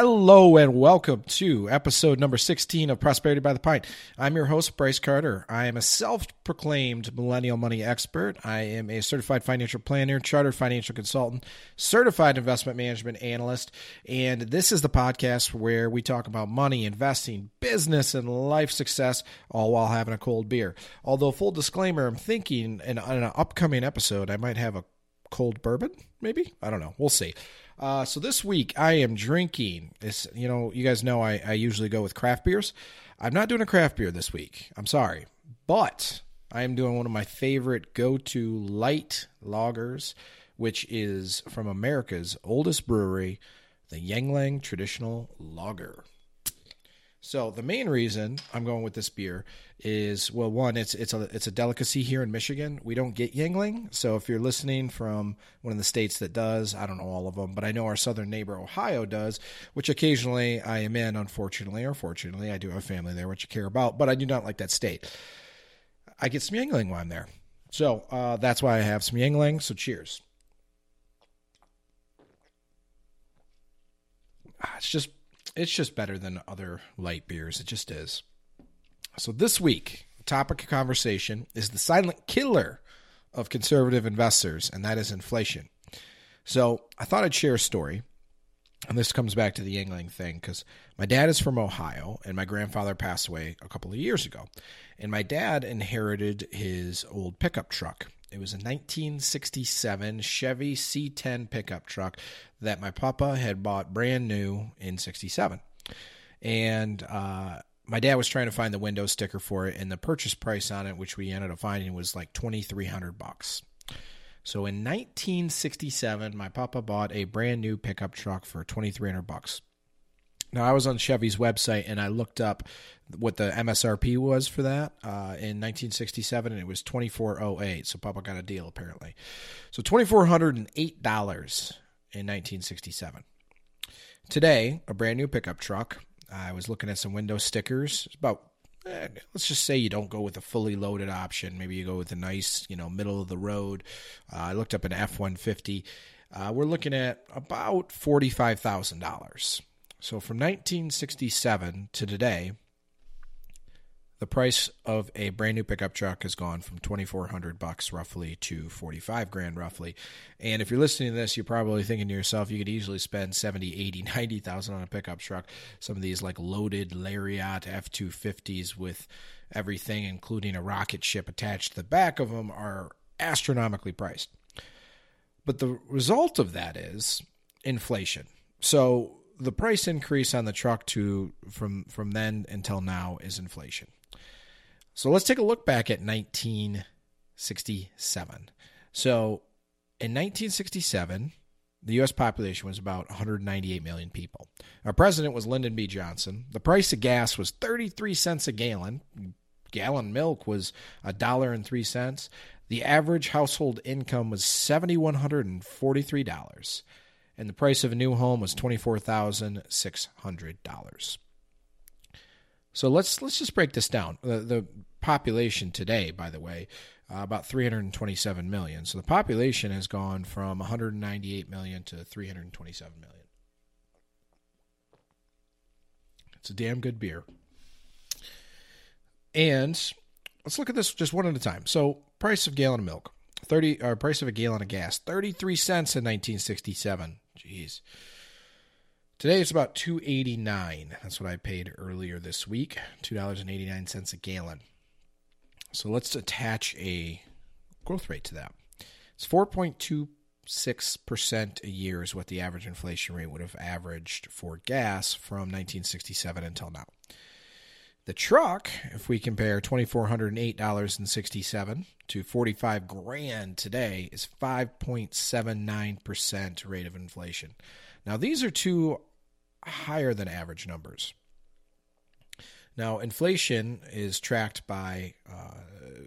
Hello and welcome to episode number 16 of Prosperity by the Pint. I'm your host, Bryce Carter. I am a self proclaimed millennial money expert. I am a certified financial planner, chartered financial consultant, certified investment management analyst, and this is the podcast where we talk about money, investing, business, and life success, all while having a cold beer. Although, full disclaimer, I'm thinking in, in an upcoming episode, I might have a cold bourbon, maybe? I don't know. We'll see. Uh, so this week I am drinking. This, you know, you guys know I, I usually go with craft beers. I'm not doing a craft beer this week. I'm sorry, but I am doing one of my favorite go-to light lagers, which is from America's oldest brewery, the Yuengling Traditional Lager. So the main reason I'm going with this beer is well, one, it's it's a it's a delicacy here in Michigan. We don't get Yuengling, so if you're listening from one of the states that does, I don't know all of them, but I know our southern neighbor Ohio does, which occasionally I am in. Unfortunately or fortunately, I do have family there, which I care about, but I do not like that state. I get some Yuengling while I'm there, so uh, that's why I have some Yuengling. So cheers. Ah, it's just it's just better than other light beers. It just is. So this week, topic of conversation is the silent killer of conservative investors, and that is inflation. So I thought I'd share a story, and this comes back to the Yuengling thing because my dad is from Ohio, and my grandfather passed away a couple of years ago, and my dad inherited his old pickup truck. It was a 1967 Chevy C10 pickup truck that my papa had bought brand new in 67. And uh, my dad was trying to find the window sticker for it, and the purchase price on it, which we ended up finding, was like 2300 bucks. So in 1967, my papa bought a brand new pickup truck for 2300 bucks. Now I was on Chevy's website and I looked up what the MSRP was for that uh, in 1967, and it was 2408. So Papa got a deal apparently. So 2408 dollars in 1967. Today, a brand new pickup truck. I was looking at some window stickers. It's about eh, let's just say you don't go with a fully loaded option. Maybe you go with a nice, you know, middle of the road. Uh, I looked up an F one fifty. Uh, we're looking at about forty five thousand dollars. So from 1967 to today, the price of a brand new pickup truck has gone from 2400 bucks roughly to 45 grand roughly. And if you're listening to this, you're probably thinking to yourself you could easily spend 70, 80, 90,000 on a pickup truck. Some of these like loaded Lariat F250s with everything including a rocket ship attached to the back of them are astronomically priced. But the result of that is inflation. So the price increase on the truck to from from then until now is inflation. So let's take a look back at 1967. So in 1967, the U.S. population was about 198 million people. Our president was Lyndon B. Johnson. The price of gas was 33 cents a gallon. Gallon milk was a dollar and three cents. The average household income was $7,143 and the price of a new home was $24,600. So let's let's just break this down. The, the population today, by the way, uh, about 327 million. So the population has gone from 198 million to 327 million. It's a damn good beer. And let's look at this just one at a time. So price of gallon of milk, 30 or price of a gallon of gas, 33 cents in 1967. Jeez. Today it's about 289. That's what I paid earlier this week. $2.89 a gallon. So let's attach a growth rate to that. It's 4.26% a year is what the average inflation rate would have averaged for gas from 1967 until now. The truck, if we compare $2,408.67 to 45 grand today, is 5.79% rate of inflation. Now, these are two higher than average numbers. Now, inflation is tracked by uh,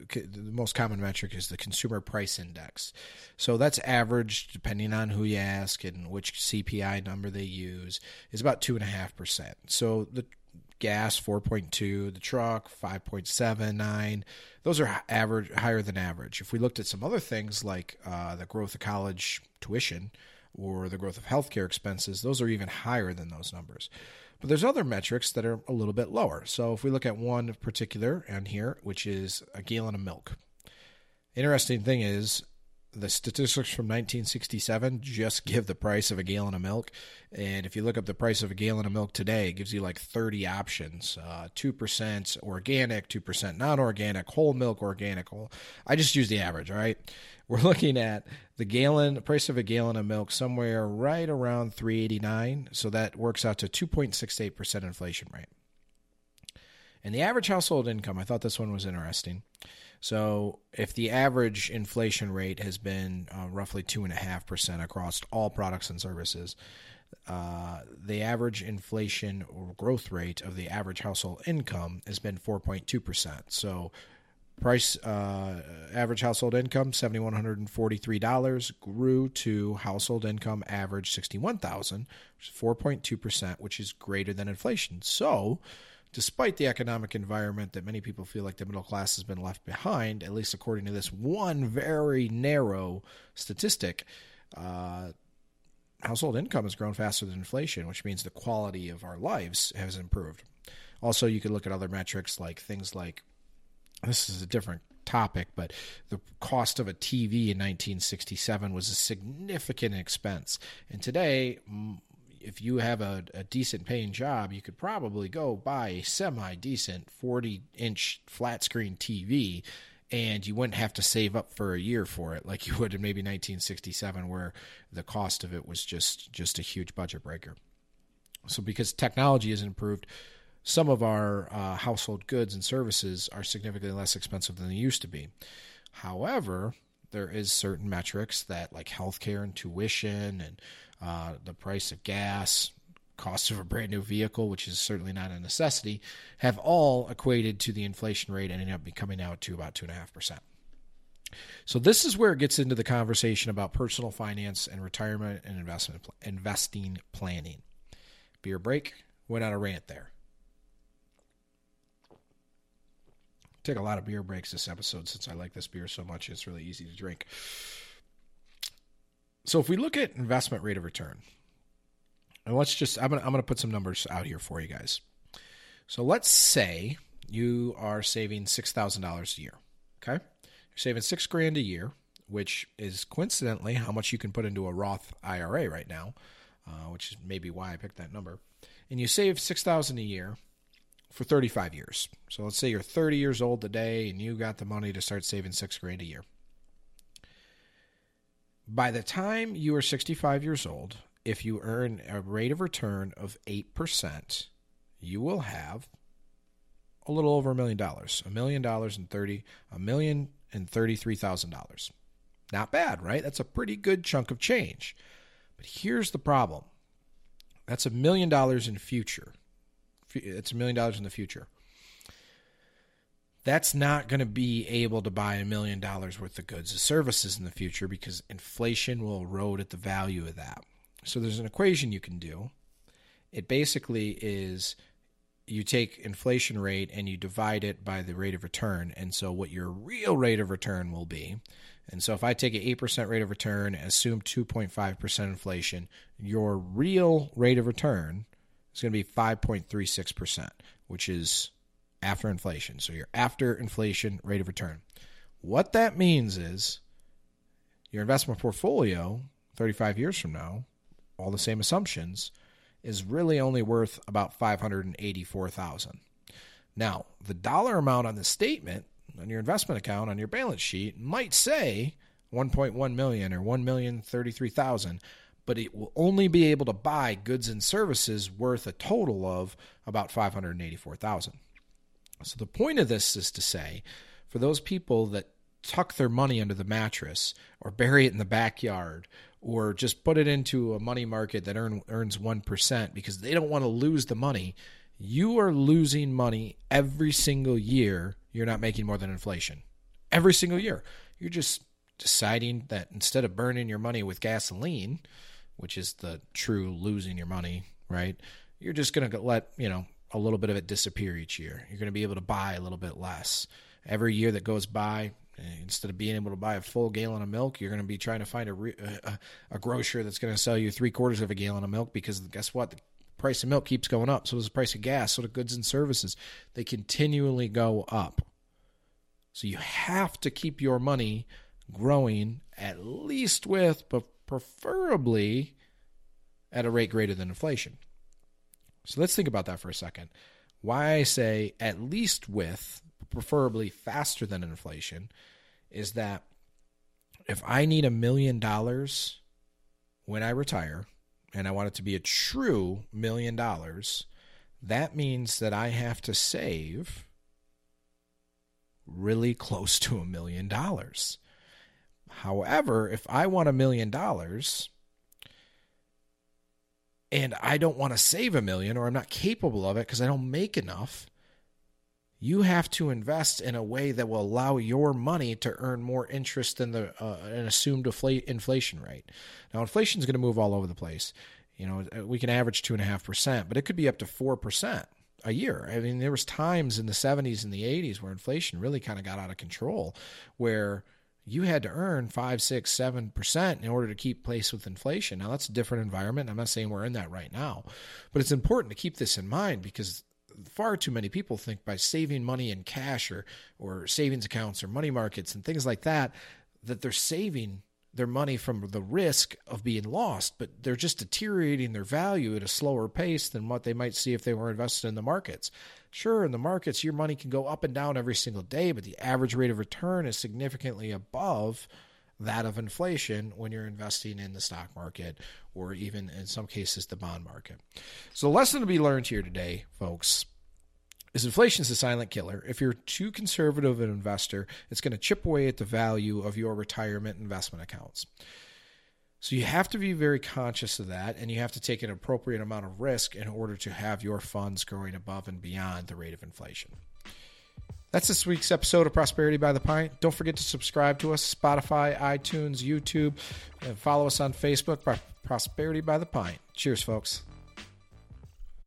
the most common metric is the consumer price index. So that's averaged, depending on who you ask and which CPI number they use, is about two and a half percent. So the gas 4.2, the truck 5.79. Those are average higher than average. If we looked at some other things like uh, the growth of college tuition, or the growth of healthcare expenses, those are even higher than those numbers. But there's other metrics that are a little bit lower. So if we look at one particular and here, which is a gallon of milk. Interesting thing is the statistics from 1967 just give the price of a gallon of milk. And if you look up the price of a gallon of milk today, it gives you like 30 options uh, 2% organic, 2% non organic, whole milk, organic. I just use the average, all right? We're looking at the gallon price of a gallon of milk somewhere right around 389 so that works out to 2.68% inflation rate and the average household income i thought this one was interesting so if the average inflation rate has been uh, roughly 2.5% across all products and services, uh, the average inflation or growth rate of the average household income has been 4.2%. So price uh, average household income $7143 grew to household income average 61000 which is 4.2% which is greater than inflation so despite the economic environment that many people feel like the middle class has been left behind, at least according to this one very narrow statistic, uh, household income has grown faster than inflation, which means the quality of our lives has improved. Also, you could look at other metrics like things like this is a different topic, but the cost of a TV in 1967 was a significant expense. And today, if you have a, a decent paying job, you could probably go buy a semi decent 40 inch flat screen TV and you wouldn't have to save up for a year for it like you would in maybe 1967 where the cost of it was just just a huge budget breaker. So because technology has improved some of our uh, household goods and services are significantly less expensive than they used to be. However there is certain metrics that like healthcare and tuition and uh, the price of gas, cost of a brand new vehicle, which is certainly not a necessity, have all equated to the inflation rate ending up coming out to about 2.5%. So this is where it gets into the conversation about personal finance and retirement and investment investing planning. Beer break. Went on a rant there. Take a lot of beer breaks this episode since I like this beer so much. It's really easy to drink. So if we look at investment rate of return, and let's just I'm gonna I'm gonna put some numbers out here for you guys. So let's say you are saving six thousand dollars a year. Okay, you're saving six grand a year, which is coincidentally how much you can put into a Roth IRA right now, uh, which is maybe why I picked that number. And you save six thousand a year for 35 years. So let's say you're 30 years old today and you got the money to start saving six grand a year. By the time you are 65 years old, if you earn a rate of return of 8%, you will have a little over a million dollars, a million dollars and 30, a million and $33,000. Not bad, right? That's a pretty good chunk of change. But here's the problem. That's a million dollars in future. It's a million dollars in the future that's not going to be able to buy a million dollars worth of goods and services in the future because inflation will erode at the value of that. So there's an equation you can do. It basically is you take inflation rate and you divide it by the rate of return. And so what your real rate of return will be. And so if I take an 8% rate of return, assume 2.5% inflation, your real rate of return is going to be 5.36%, which is after inflation. So your after inflation rate of return. What that means is your investment portfolio 35 years from now, all the same assumptions, is really only worth about 584,000. Now, the dollar amount on the statement on your investment account on your balance sheet might say 1.1 million or 1,033,000, but it will only be able to buy goods and services worth a total of about 584,000. So the point of this is to say, for those people that tuck their money under the mattress or bury it in the backyard or just put it into a money market that earn, earns 1% because they don't want to lose the money, you are losing money every single year you're not making more than inflation. Every single year. You're just deciding that instead of burning your money with gasoline, which is the true losing your money, right? You're just going to let, you know, a little bit of it disappear each year. You're going to be able to buy a little bit less. Every year that goes by, Instead of being able to buy a full gallon of milk, you're going to be trying to find a, a, a grocer that's going to sell you three quarters of a gallon of milk because guess what? The price of milk keeps going up. So does the price of gas. So do goods and services. They continually go up. So you have to keep your money growing at least with, but preferably at a rate greater than inflation. So let's think about that for a second. Why I say at least with, preferably faster than inflation, is that if I need a million dollars when I retire, and I want it to be a true million dollars, that means that I have to save really close to a million dollars. However, if I want a million dollars and I don't want to save a million or I'm not capable of it because I don't make enough, you have to invest in a way that will allow your money to earn more interest than the uh, an assumed inflation rate. Now, inflation is going to move all over the place. You know, we can average two and a half percent, but it could be up to four percent a year. I mean, there was times in the 70s and the 80s where inflation really kind of got out of control, where you had to earn five, six, seven percent in order to keep pace with inflation. Now that's a different environment. I'm not saying we're in that right now, but it's important to keep this in mind because far too many people think by saving money in cash or or savings accounts or money markets and things like that that they're saving their money from the risk of being lost, but they're just deteriorating their value at a slower pace than what they might see if they were invested in the markets. Sure, in the markets, your money can go up and down every single day, but the average rate of return is significantly above that of inflation when you're investing in the stock market or even in some cases the bond market. So, lesson to be learned here today, folks, is inflation is a silent killer. If you're too conservative an investor, it's going to chip away at the value of your retirement investment accounts. So you have to be very conscious of that, and you have to take an appropriate amount of risk in order to have your funds growing above and beyond the rate of inflation. That's this week's episode of Prosperity by the Pint. Don't forget to subscribe to us, Spotify, iTunes, YouTube, and follow us on Facebook, by Prosperity by the Pint. Cheers, folks.